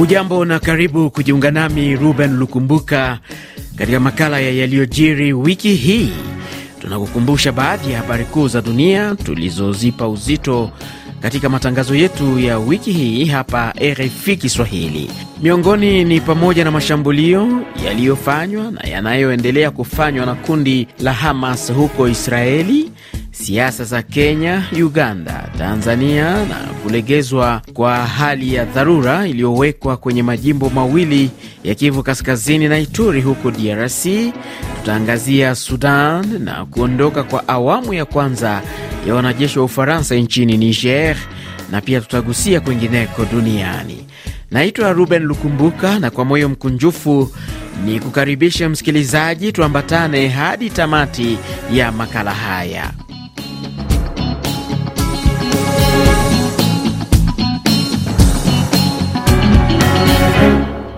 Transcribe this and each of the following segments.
Ujambo na karibu kujiunga nami Ruben Lukumbuka katika makala ya yaliyojiri wiki hii. Tunakukumbusha baadhi ya habari kuu za dunia tulizozipa uzito katika matangazo yetu ya wiki hii hapa RFI Kiswahili. Miongoni ni pamoja na mashambulio yaliyofanywa na yanayoendelea kufanywa na kundi la Hamas huko Israeli, siasa za Kenya, Uganda, Tanzania na kulegezwa kwa hali ya dharura iliyowekwa kwenye majimbo mawili ya Kivu Kaskazini na Ituri huko DRC. Tutaangazia Sudan na kuondoka kwa awamu ya kwanza ya wanajeshi wa Ufaransa nchini Niger na pia tutagusia kwingineko duniani. Naitwa Ruben Lukumbuka na kwa moyo mkunjufu ni kukaribisha msikilizaji, tuambatane hadi tamati ya makala haya.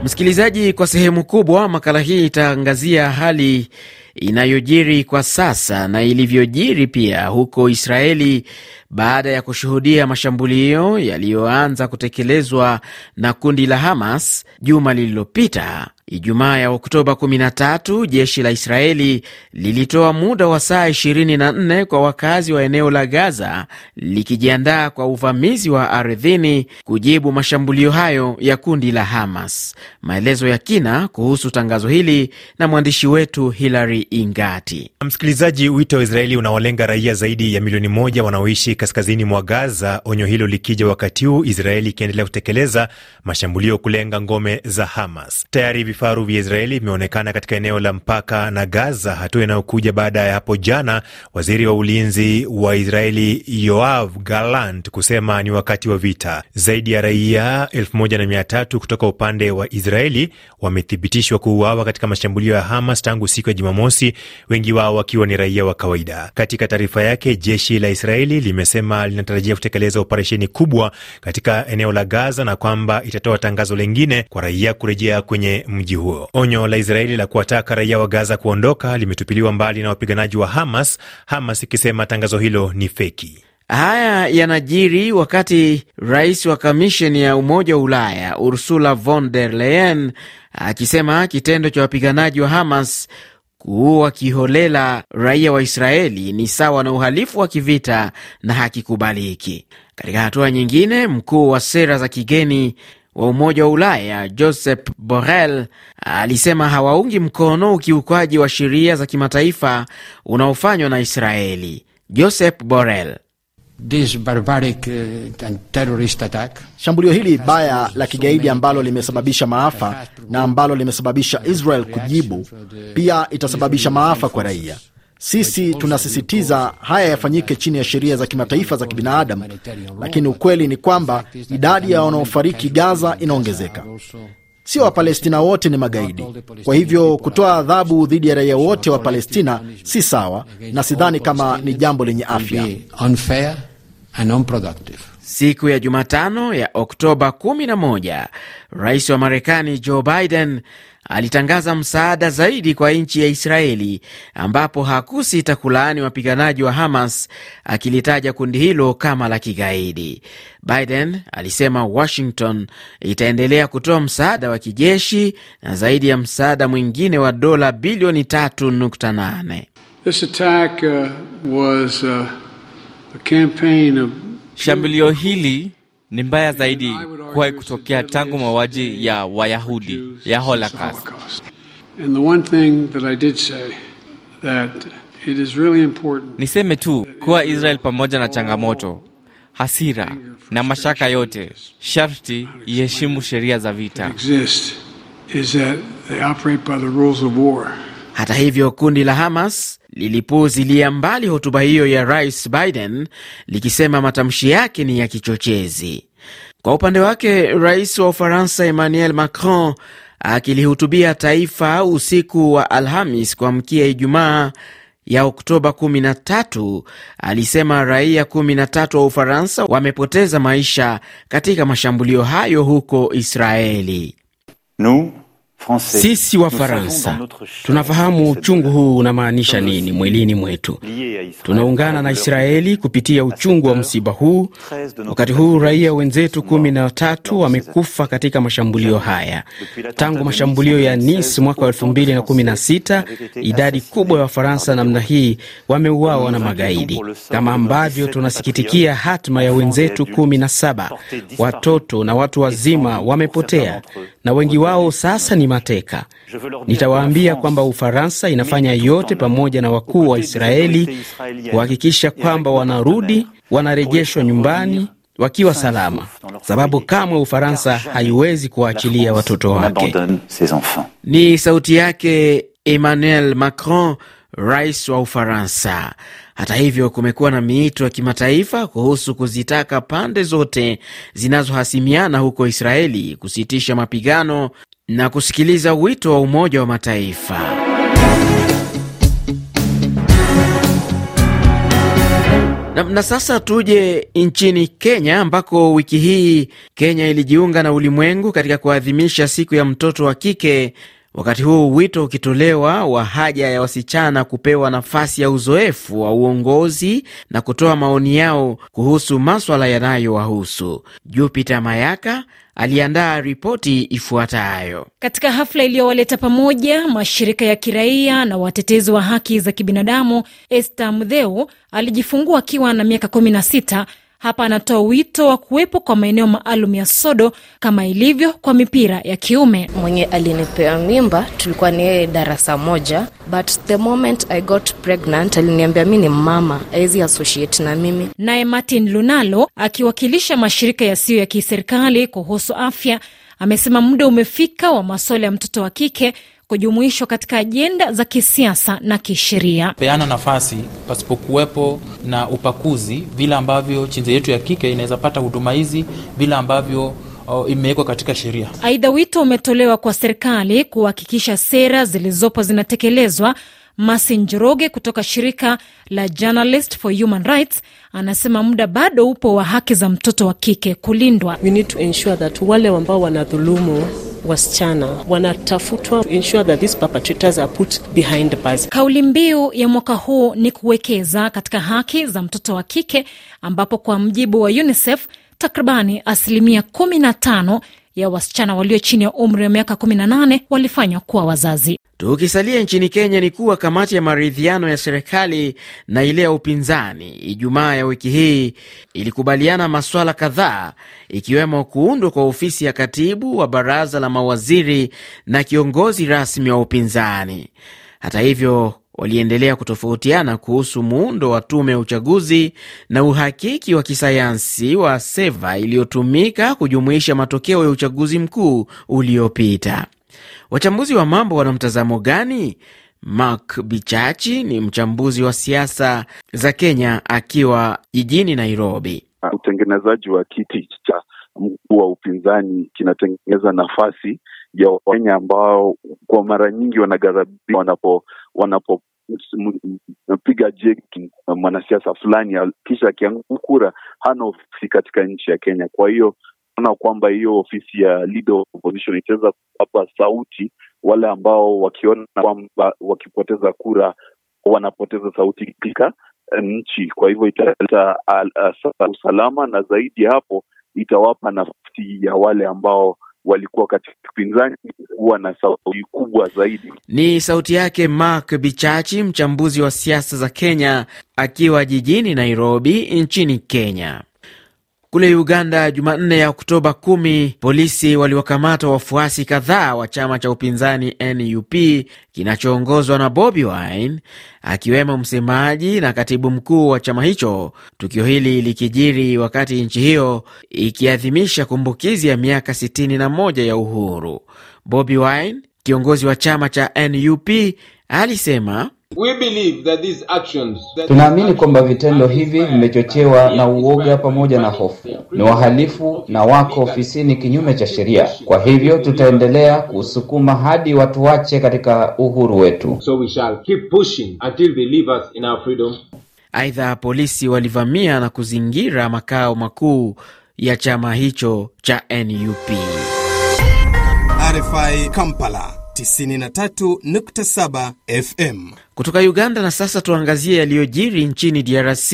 Msikilizaji, kwa sehemu kubwa makala hii itaangazia hali inayojiri kwa sasa na ilivyojiri pia huko Israeli baada ya kushuhudia mashambulio yaliyoanza kutekelezwa na kundi la Hamas juma lililopita. Ijumaa ya Oktoba 13 jeshi la Israeli lilitoa muda wa saa 24 kwa wakazi wa eneo la Gaza likijiandaa kwa uvamizi wa ardhini kujibu mashambulio hayo ya kundi la Hamas. Maelezo ya kina kuhusu tangazo hili na mwandishi wetu Hilary Ingati. Msikilizaji, wito wa Israeli unaolenga raia zaidi ya milioni moja wanaoishi kaskazini mwa Gaza, onyo hilo likija wakati huu Israeli ikiendelea kutekeleza mashambulio kulenga ngome za Hamas. Tayari vifaru vya Israeli vimeonekana katika eneo la mpaka na Gaza, hatua inayokuja baada ya hapo jana waziri wa ulinzi wa Israeli Yoav Gallant kusema ni wakati wa vita. Zaidi ya raia elfu moja na mia tatu kutoka upande wa Israeli wamethibitishwa kuuawa katika mashambulio ya Hamas tangu siku ya Jumamosi, wengi wao wakiwa ni raia wa kawaida. Katika taarifa yake, jeshi la Israeli limesema linatarajia kutekeleza operesheni kubwa katika eneo la Gaza na kwamba itatoa tangazo lingine kwa raia kurejea kwenye mji huo. Onyo la Israeli la kuwataka raia wa Gaza kuondoka limetupiliwa mbali na wapiganaji wa Hamas, Hamas ikisema tangazo hilo ni feki. Haya yanajiri wakati rais wa kamisheni ya Umoja wa Ulaya Ursula von der Leyen akisema kitendo cha wapiganaji wa Hamas kuua kiholela raia wa Israeli ni sawa na uhalifu wa kivita na hakikubaliki. Katika hatua nyingine, mkuu wa sera za kigeni wa Umoja wa Ulaya Josep Borrell alisema hawaungi mkono ukiukwaji wa sheria za kimataifa unaofanywa na Israeli. Josep Borrell This barbaric, uh, and terrorist attack. Shambulio hili baya la kigaidi ambalo limesababisha maafa na ambalo limesababisha Israel kujibu pia itasababisha maafa kwa raia. Sisi tunasisitiza haya yafanyike chini ya sheria za kimataifa za kibinadamu, lakini ukweli ni kwamba idadi ya wanaofariki Gaza inaongezeka. Sio Wapalestina wote ni magaidi. Kwa hivyo kutoa adhabu dhidi ya raia wote wa Palestina si sawa, na sidhani kama ni jambo lenye afya. Siku ya Jumatano ya Oktoba 11, rais wa Marekani Joe Biden alitangaza msaada zaidi kwa nchi ya Israeli, ambapo hakusita kulaani wapiganaji wa Hamas, akilitaja kundi hilo kama la kigaidi. Biden alisema Washington itaendelea kutoa msaada wa kijeshi na zaidi ya msaada mwingine wa dola bilioni 3.8. Shambulio hili ni mbaya zaidi kuwahi kutokea tangu mauaji ya Wayahudi ya Holocaust. Niseme tu kuwa Israel pamoja na changamoto, hasira na mashaka yote, sharti iheshimu sheria za vita. Hata hivyo kundi la Hamas lilipuuzilia mbali hotuba hiyo ya rais Biden likisema matamshi yake ni ya kichochezi. Kwa upande wake, rais wa Ufaransa Emmanuel Macron akilihutubia taifa usiku wa Alhamis kuamkia Ijumaa ya Oktoba 13 alisema raia 13 wa Ufaransa wamepoteza maisha katika mashambulio hayo huko Israeli. Nous Sisi Wafaransa tunafahamu uchungu huu unamaanisha nini mwilini mwetu. Tunaungana na Israeli kupitia uchungu wa msiba huu. Wakati huu raia wenzetu kumi na tatu wamekufa katika mashambulio haya tangu mashambulio ya Nice mwaka wa elfu mbili na kumi na sita. Idadi kubwa ya Wafaransa namna hii wameuawa na magaidi, kama ambavyo tunasikitikia hatma ya wenzetu kumi na saba. Watoto na watu wazima wamepotea na wengi wao sasa ni mateka. Nitawaambia kwamba Ufaransa inafanya yote pamoja na wakuu wa Israeli kuhakikisha kwamba wanarudi, wanarejeshwa nyumbani wakiwa salama, sababu kamwe Ufaransa haiwezi kuwaachilia watoto wake. Ni sauti yake Emmanuel Macron, rais wa Ufaransa. Hata hivyo, kumekuwa na miito ya kimataifa kuhusu kuzitaka pande zote zinazohasimiana huko Israeli kusitisha mapigano na kusikiliza wito wa Umoja wa Mataifa. Na, na sasa tuje nchini Kenya ambako wiki hii Kenya ilijiunga na ulimwengu katika kuadhimisha siku ya mtoto wa kike wakati huu wito ukitolewa wa haja ya wasichana kupewa nafasi ya uzoefu wa uongozi na kutoa maoni yao kuhusu maswala yanayowahusu. Jupiter Mayaka aliandaa ripoti ifuatayo. Katika hafla iliyowaleta pamoja mashirika ya kiraia na watetezi wa haki za kibinadamu, Esther Mdheu alijifungua akiwa na miaka 16 hapa anatoa wito wa kuwepo kwa maeneo maalum ya sodo kama ilivyo kwa mipira ya kiume. Mwenye alinipea mimba tulikuwa ni yeye darasa moja, but the moment I got pregnant aliniambia mi ni mama, awezi associate na mimi. Naye Martin Lunalo akiwakilisha mashirika yasiyo ya kiserikali kuhusu afya amesema muda umefika wa masuala ya mtoto wa kike kujumuishwa katika ajenda za kisiasa na kisheria. Peana nafasi pasipokuwepo na upakuzi, vile ambavyo chinzi yetu ya kike inaweza pata huduma hizi, vile ambavyo imewekwa katika sheria. Aidha, wito umetolewa kwa serikali kuhakikisha sera zilizopo zinatekelezwa. Masi Njoroge kutoka shirika la Journalist for Human Rights anasema muda bado upo wa haki za mtoto wa kike kulindwa. We need to ensure that wale ambao wanadhulumu wasichana wanatafutwa, ensure that these perpetrators are put behind bars. Kauli mbiu ya mwaka huu ni kuwekeza katika haki za mtoto wa kike, ambapo kwa mjibu wa UNICEF takribani asilimia 15 ya wasichana walio chini ya umri wa miaka 18 walifanywa kuwa wazazi. Tukisalia nchini Kenya ni kuwa kamati ya maridhiano ya serikali na ile ya upinzani Ijumaa ya wiki hii ilikubaliana masuala kadhaa ikiwemo kuundwa kwa ofisi ya katibu wa baraza la mawaziri na kiongozi rasmi wa upinzani. Hata hivyo waliendelea kutofautiana kuhusu muundo wa tume ya uchaguzi na uhakiki wa kisayansi wa seva iliyotumika kujumuisha matokeo ya uchaguzi mkuu uliopita. Wachambuzi wa mambo wana mtazamo gani? Mark Bichachi ni mchambuzi wa siasa za Kenya akiwa jijini Nairobi. Utengenezaji wa kiti cha mkuu wa upinzani kinatengeneza nafasi ya Wakenya ambao kwa mara nyingi wanaghadhabika wanapo wanapo piga jeki mwanasiasa fulani kisha akianguka kura, hana ofisi katika nchi ya Kenya. Kwa hiyo naona kwamba hiyo ofisi ya leader of opposition itaweza kuwapa sauti wale ambao wakiona kwamba wakipoteza kura wanapoteza sauti katika nchi. Kwa hivyo italeta usalama na zaidi ya hapo itawapa nafasi ya wale ambao walikuwa katika upinzani kuwa na sauti kubwa zaidi. Ni sauti yake Mark Bichachi, mchambuzi wa siasa za Kenya akiwa jijini Nairobi nchini Kenya. Kule Uganda, Jumanne ya Oktoba 10 polisi waliwakamata wafuasi kadhaa wa chama cha upinzani NUP kinachoongozwa na Bobi Wine, akiwemo msemaji na katibu mkuu wa chama hicho. Tukio hili likijiri wakati nchi hiyo ikiadhimisha kumbukizi ya miaka 61 ya uhuru. Bobi Wine, kiongozi wa chama cha NUP, alisema Tunaamini kwamba vitendo hivi vimechochewa na uoga pamoja na hofu. Ni wahalifu na wako ofisini kinyume cha sheria. Kwa hivyo tutaendelea kusukuma hadi watu wache katika uhuru wetu. So we shall keep pushing until they leave us in our freedom. Aidha, polisi walivamia na kuzingira makao makuu ya chama hicho cha NUP. RFI Kampala 93.7 FM. Kutoka Uganda na sasa tuangazie yaliyojiri nchini DRC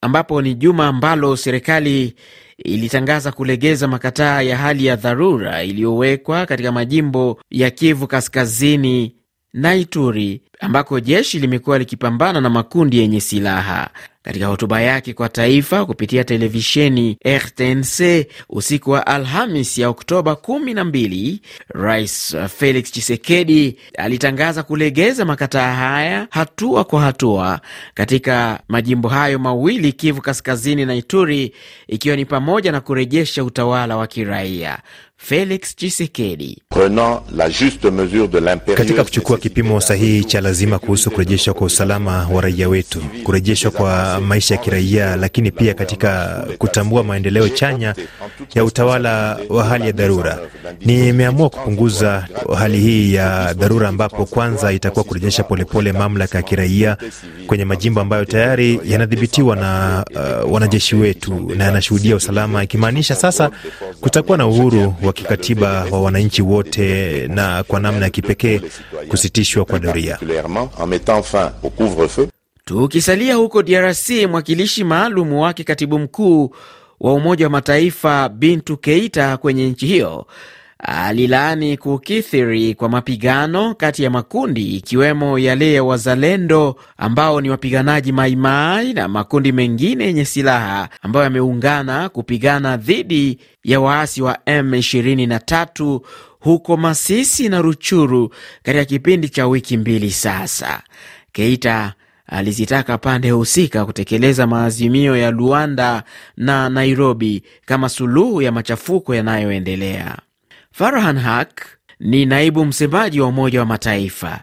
ambapo ni juma ambalo serikali ilitangaza kulegeza makataa ya hali ya dharura iliyowekwa katika majimbo ya Kivu Kaskazini na Ituri ambako jeshi limekuwa likipambana na makundi yenye silaha. Katika hotuba yake kwa taifa kupitia televisheni RTNC usiku wa Alhamis ya Oktoba 12, Rais Felix Tshisekedi alitangaza kulegeza makataa haya hatua kwa hatua katika majimbo hayo mawili, Kivu Kaskazini na Ituri, ikiwa ni pamoja na kurejesha utawala wa kiraia. Felix Tshisekedi: katika kuchukua kipimo sahihi cha lazima kuhusu kurejeshwa kwa usalama wa raia wetu, kurejeshwa kwa maisha ya kiraia, lakini pia katika kutambua maendeleo chanya ya utawala wa hali ya dharura, nimeamua kupunguza hali hii ya dharura, ambapo kwanza itakuwa kurejesha polepole mamlaka ya kiraia kwenye majimbo ambayo tayari yanadhibitiwa na uh, wanajeshi wetu na yanashuhudia usalama, ikimaanisha sasa kutakuwa na uhuru wa kikatiba wa wananchi wote na kwa namna ya kipekee kusitishwa kwa doria. Tukisalia huko DRC, mwakilishi maalum wake katibu mkuu wa Umoja wa Mataifa Bintu Keita kwenye nchi hiyo alilaani kukithiri kwa mapigano kati ya makundi ikiwemo yale ya wazalendo ambao ni wapiganaji Maimai na makundi mengine yenye silaha ambayo yameungana kupigana dhidi ya waasi wa M23 huko Masisi na Ruchuru katika kipindi cha wiki mbili sasa. Keita alizitaka pande husika kutekeleza maazimio ya Luanda na Nairobi kama suluhu ya machafuko yanayoendelea. Farhan Haq ni naibu msemaji wa Umoja wa Mataifa.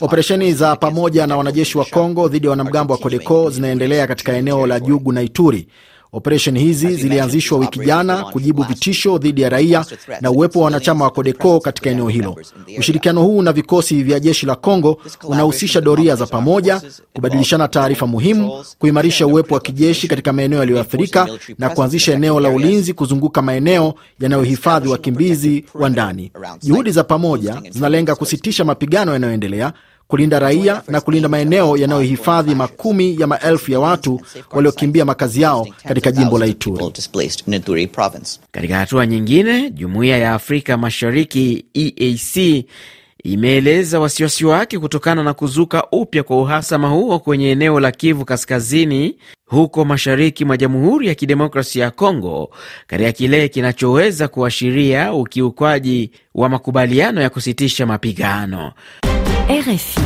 Operesheni za pamoja na wanajeshi wa Kongo dhidi ya wanamgambo wa Kodeko zinaendelea katika eneo la Jugu na Ituri. Operesheni hizi zilianzishwa wiki jana kujibu vitisho dhidi ya raia na uwepo wa wanachama wa Kodeko katika eneo hilo. Ushirikiano huu na vikosi vya jeshi la Kongo unahusisha doria za pamoja, kubadilishana taarifa muhimu, kuimarisha uwepo wa kijeshi katika maeneo yaliyoathirika na kuanzisha eneo la ulinzi kuzunguka maeneo yanayohifadhi wakimbizi wa ndani. Juhudi za pamoja zinalenga kusitisha mapigano yanayoendelea kulinda raia na kulinda maeneo yanayohifadhi makumi ya maelfu ya watu waliokimbia makazi yao katika jimbo la Ituri. Katika hatua nyingine, jumuiya ya Afrika Mashariki EAC imeeleza wasiwasi wake kutokana na kuzuka upya kwa uhasama huo kwenye eneo la Kivu Kaskazini, huko mashariki mwa Jamhuri ya Kidemokrasia ya Kongo, katika kile kinachoweza kuashiria ukiukwaji wa makubaliano ya kusitisha mapigano. RFI.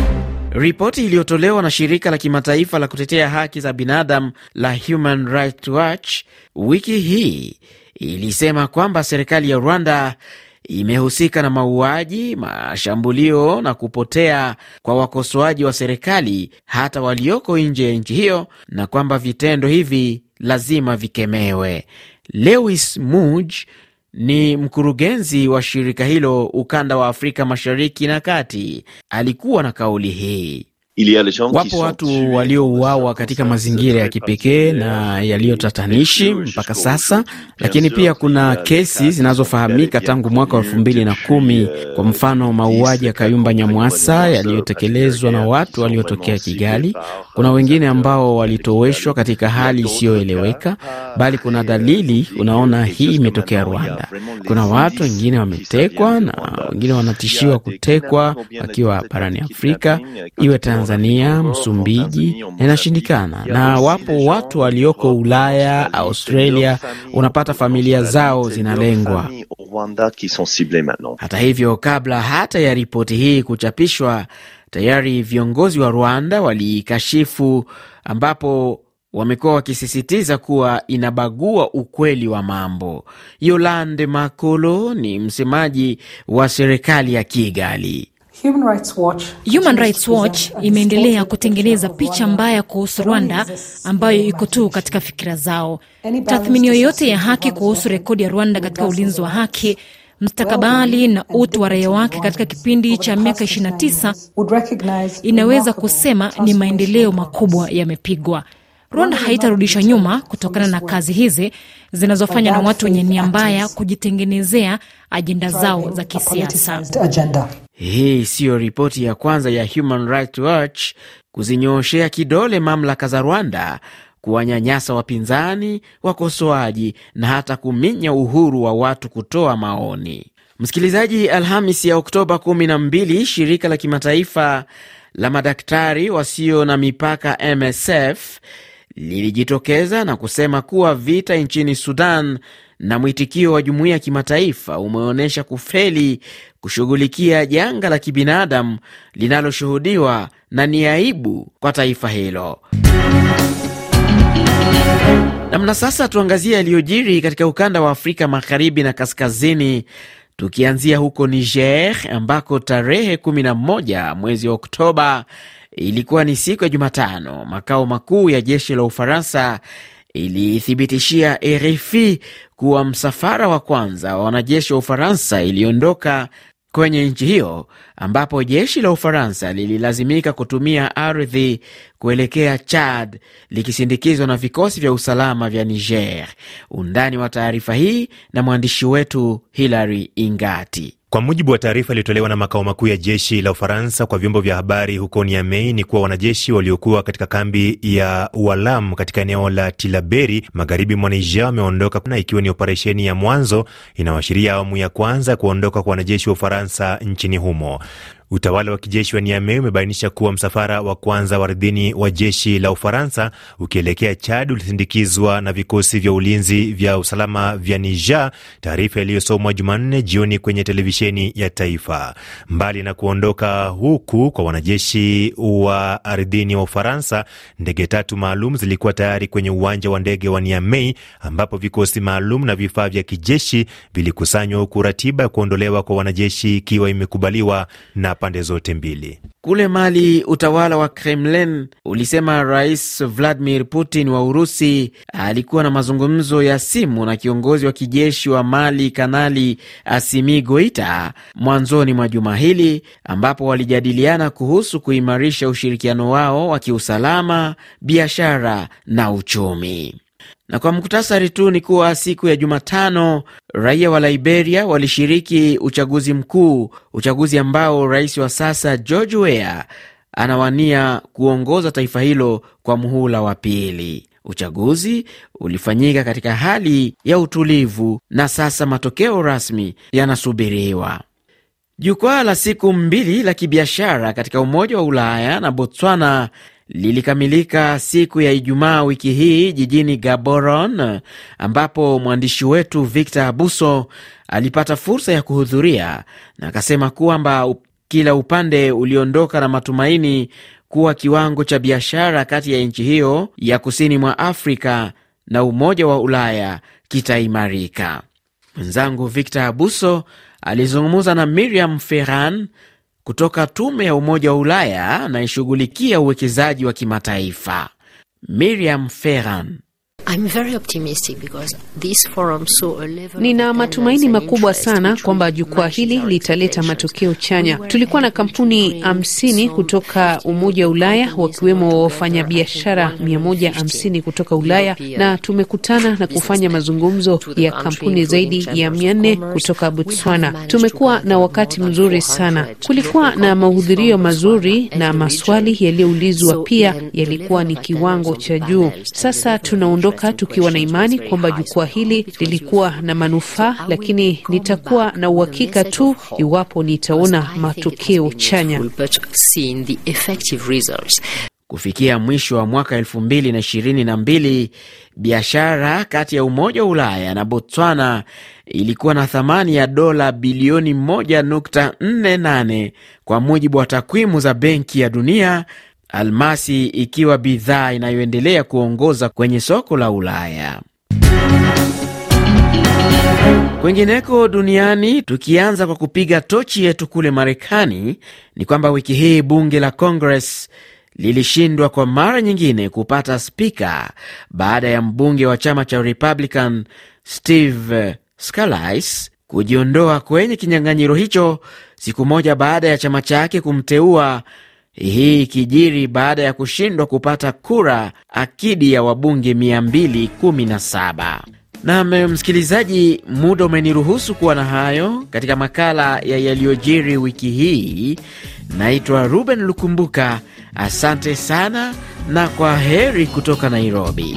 Ripoti iliyotolewa na shirika la kimataifa la kutetea haki za binadamu la Human Rights Watch wiki hii ilisema kwamba serikali ya Rwanda imehusika na mauaji, mashambulio na kupotea kwa wakosoaji wa serikali hata walioko nje ya nchi hiyo, na kwamba vitendo hivi lazima vikemewe. Lewis Mudge ni mkurugenzi wa shirika hilo ukanda wa Afrika Mashariki na Kati. Alikuwa na kauli hii. Wapo watu waliouawa katika mazingira ya kipekee na yaliyotatanishi mpaka sasa, lakini pia kuna kesi zinazofahamika tangu mwaka wa elfu mbili na kumi. Kwa mfano, mauaji ya Kayumba Nyamwasa yaliyotekelezwa na watu waliotokea Kigali. Kuna wengine ambao walitoweshwa katika hali isiyoeleweka, bali kuna dalili unaona hii imetokea Rwanda. Kuna watu wengine wametekwa na wengine wanatishiwa kutekwa wakiwa barani Afrika, iwe Tanzania, Msumbiji, inashindikana. Na wapo watu walioko Ulaya, Australia, unapata familia zao zinalengwa. Hata hivyo, kabla hata ya ripoti hii kuchapishwa, tayari viongozi wa Rwanda waliikashifu, ambapo wamekuwa wakisisitiza kuwa inabagua ukweli wa mambo. Yolande Makolo ni msemaji wa serikali ya Kigali. Human Rights Watch, Human Rights Watch imeendelea kutengeneza picha mbaya kuhusu Rwanda ambayo iko tu katika fikira zao. Tathmini yoyote ya haki kuhusu rekodi ya Rwanda katika ulinzi wa haki, mstakabali na utu wa raia wake katika kipindi cha miaka 29 inaweza kusema ni maendeleo makubwa yamepigwa. Rwanda haitarudishwa nyuma kutokana na kazi hizi zinazofanywa na watu wenye nia mbaya kujitengenezea ajenda zao za kisiasa. Hii siyo ripoti ya kwanza ya Human Rights Watch kuzinyooshea kidole mamlaka za Rwanda kuwanyanyasa wapinzani, wakosoaji na hata kuminya uhuru wa watu kutoa maoni. Msikilizaji, Alhamis ya Oktoba 12 shirika la kimataifa la madaktari wasio na mipaka MSF lilijitokeza na kusema kuwa vita nchini Sudan na mwitikio wa jumuiya ya kimataifa umeonyesha kufeli kushughulikia janga la kibinadamu linaloshuhudiwa na ni aibu kwa taifa hilo. Namna sasa, tuangazie yaliyojiri katika ukanda wa Afrika magharibi na kaskazini, tukianzia huko Niger ambako tarehe 11 mwezi wa Oktoba ilikuwa ni siku ya Jumatano, makao makuu ya jeshi la Ufaransa ilithibitishia RFI kuwa msafara wa kwanza wa wanajeshi wa Ufaransa iliondoka kwenye nchi hiyo ambapo jeshi la Ufaransa lililazimika kutumia ardhi kuelekea Chad likisindikizwa na vikosi vya usalama vya Niger. Undani wa taarifa hii na mwandishi wetu Hilary Ingati. Kwa mujibu wa taarifa iliyotolewa na makao makuu ya jeshi la Ufaransa kwa vyombo vya habari huko Niamey ni kuwa wanajeshi waliokuwa katika kambi ya Walam katika eneo la Tilaberi magharibi mwa Niger wameondoka, na ikiwa ni operesheni ya mwanzo inayoashiria awamu ya kwanza kuondoka kwa wanajeshi wa Ufaransa nchini humo. Utawala wa kijeshi wa Niamey umebainisha kuwa msafara wa kwanza wa ardhini wa jeshi la Ufaransa ukielekea Chad ulisindikizwa na vikosi vya ulinzi vya usalama vya Niger, taarifa iliyosomwa Jumanne jioni kwenye televisheni ya taifa. Mbali na kuondoka huku kwa wanajeshi wa ardhini wa Ufaransa, ndege tatu maalum zilikuwa tayari kwenye uwanja wa ndege wa Niamey, ambapo vikosi maalum na vifaa vya kijeshi vilikusanywa, huku ratiba ya kuondolewa kwa wanajeshi ikiwa imekubaliwa na pande zote mbili. Kule Mali, utawala wa Kremlin ulisema Rais Vladimir Putin wa Urusi alikuwa na mazungumzo ya simu na kiongozi wa kijeshi wa Mali, Kanali Asimi Goita, mwanzoni mwa juma hili, ambapo walijadiliana kuhusu kuimarisha ushirikiano wao wa kiusalama, biashara na uchumi. Na kwa muktasari tu ni kuwa siku ya Jumatano raia wa Liberia walishiriki uchaguzi mkuu, uchaguzi ambao rais wa sasa George Weah anawania kuongoza taifa hilo kwa muhula wa pili. Uchaguzi ulifanyika katika hali ya utulivu na sasa matokeo rasmi yanasubiriwa. Jukwaa la siku mbili la kibiashara katika Umoja wa Ulaya na Botswana lilikamilika siku ya Ijumaa wiki hii jijini Gaborone, ambapo mwandishi wetu Victor Abuso alipata fursa ya kuhudhuria na akasema kwamba kila upande uliondoka na matumaini kuwa kiwango cha biashara kati ya nchi hiyo ya kusini mwa Afrika na Umoja wa Ulaya kitaimarika. Mwenzangu Victor Abuso alizungumza na Miriam Ferran kutoka tume ya Umoja wa Ulaya anayeshughulikia uwekezaji wa kimataifa. Miriam Ferran Nina matumaini makubwa sana kwamba jukwaa hili litaleta matokeo chanya. Tulikuwa na kampuni hamsini kutoka Umoja wa Ulaya, wakiwemo wafanyabiashara mia moja hamsini kutoka Ulaya, na tumekutana na kufanya mazungumzo ya kampuni zaidi ya mia nne kutoka Botswana. Tumekuwa na wakati mzuri sana. Kulikuwa na mahudhurio mazuri na maswali yaliyoulizwa pia yalikuwa ni kiwango cha juu. Sasa tunaondoka tukiwa na imani kwamba jukwaa hili lilikuwa na manufaa, lakini nitakuwa na uhakika tu iwapo nitaona matokeo chanya. Kufikia mwisho wa mwaka 2022 biashara kati ya Umoja wa Ulaya na Botswana ilikuwa na thamani ya dola bilioni 1.48 kwa mujibu wa takwimu za Benki ya Dunia almasi ikiwa bidhaa inayoendelea kuongoza kwenye soko la Ulaya. Kwengineko duniani, tukianza kwa kupiga tochi yetu kule Marekani, ni kwamba wiki hii bunge la Congress lilishindwa kwa mara nyingine kupata spika baada ya mbunge wa chama cha Republican Steve Scalise kujiondoa kwenye kinyang'anyiro hicho siku moja baada ya chama chake kumteua hii ikijiri baada ya kushindwa kupata kura akidi ya wabunge 217. Nam msikilizaji, muda umeniruhusu kuwa na hayo katika makala ya yaliyojiri wiki hii. Naitwa Ruben Lukumbuka, asante sana na kwa heri kutoka Nairobi.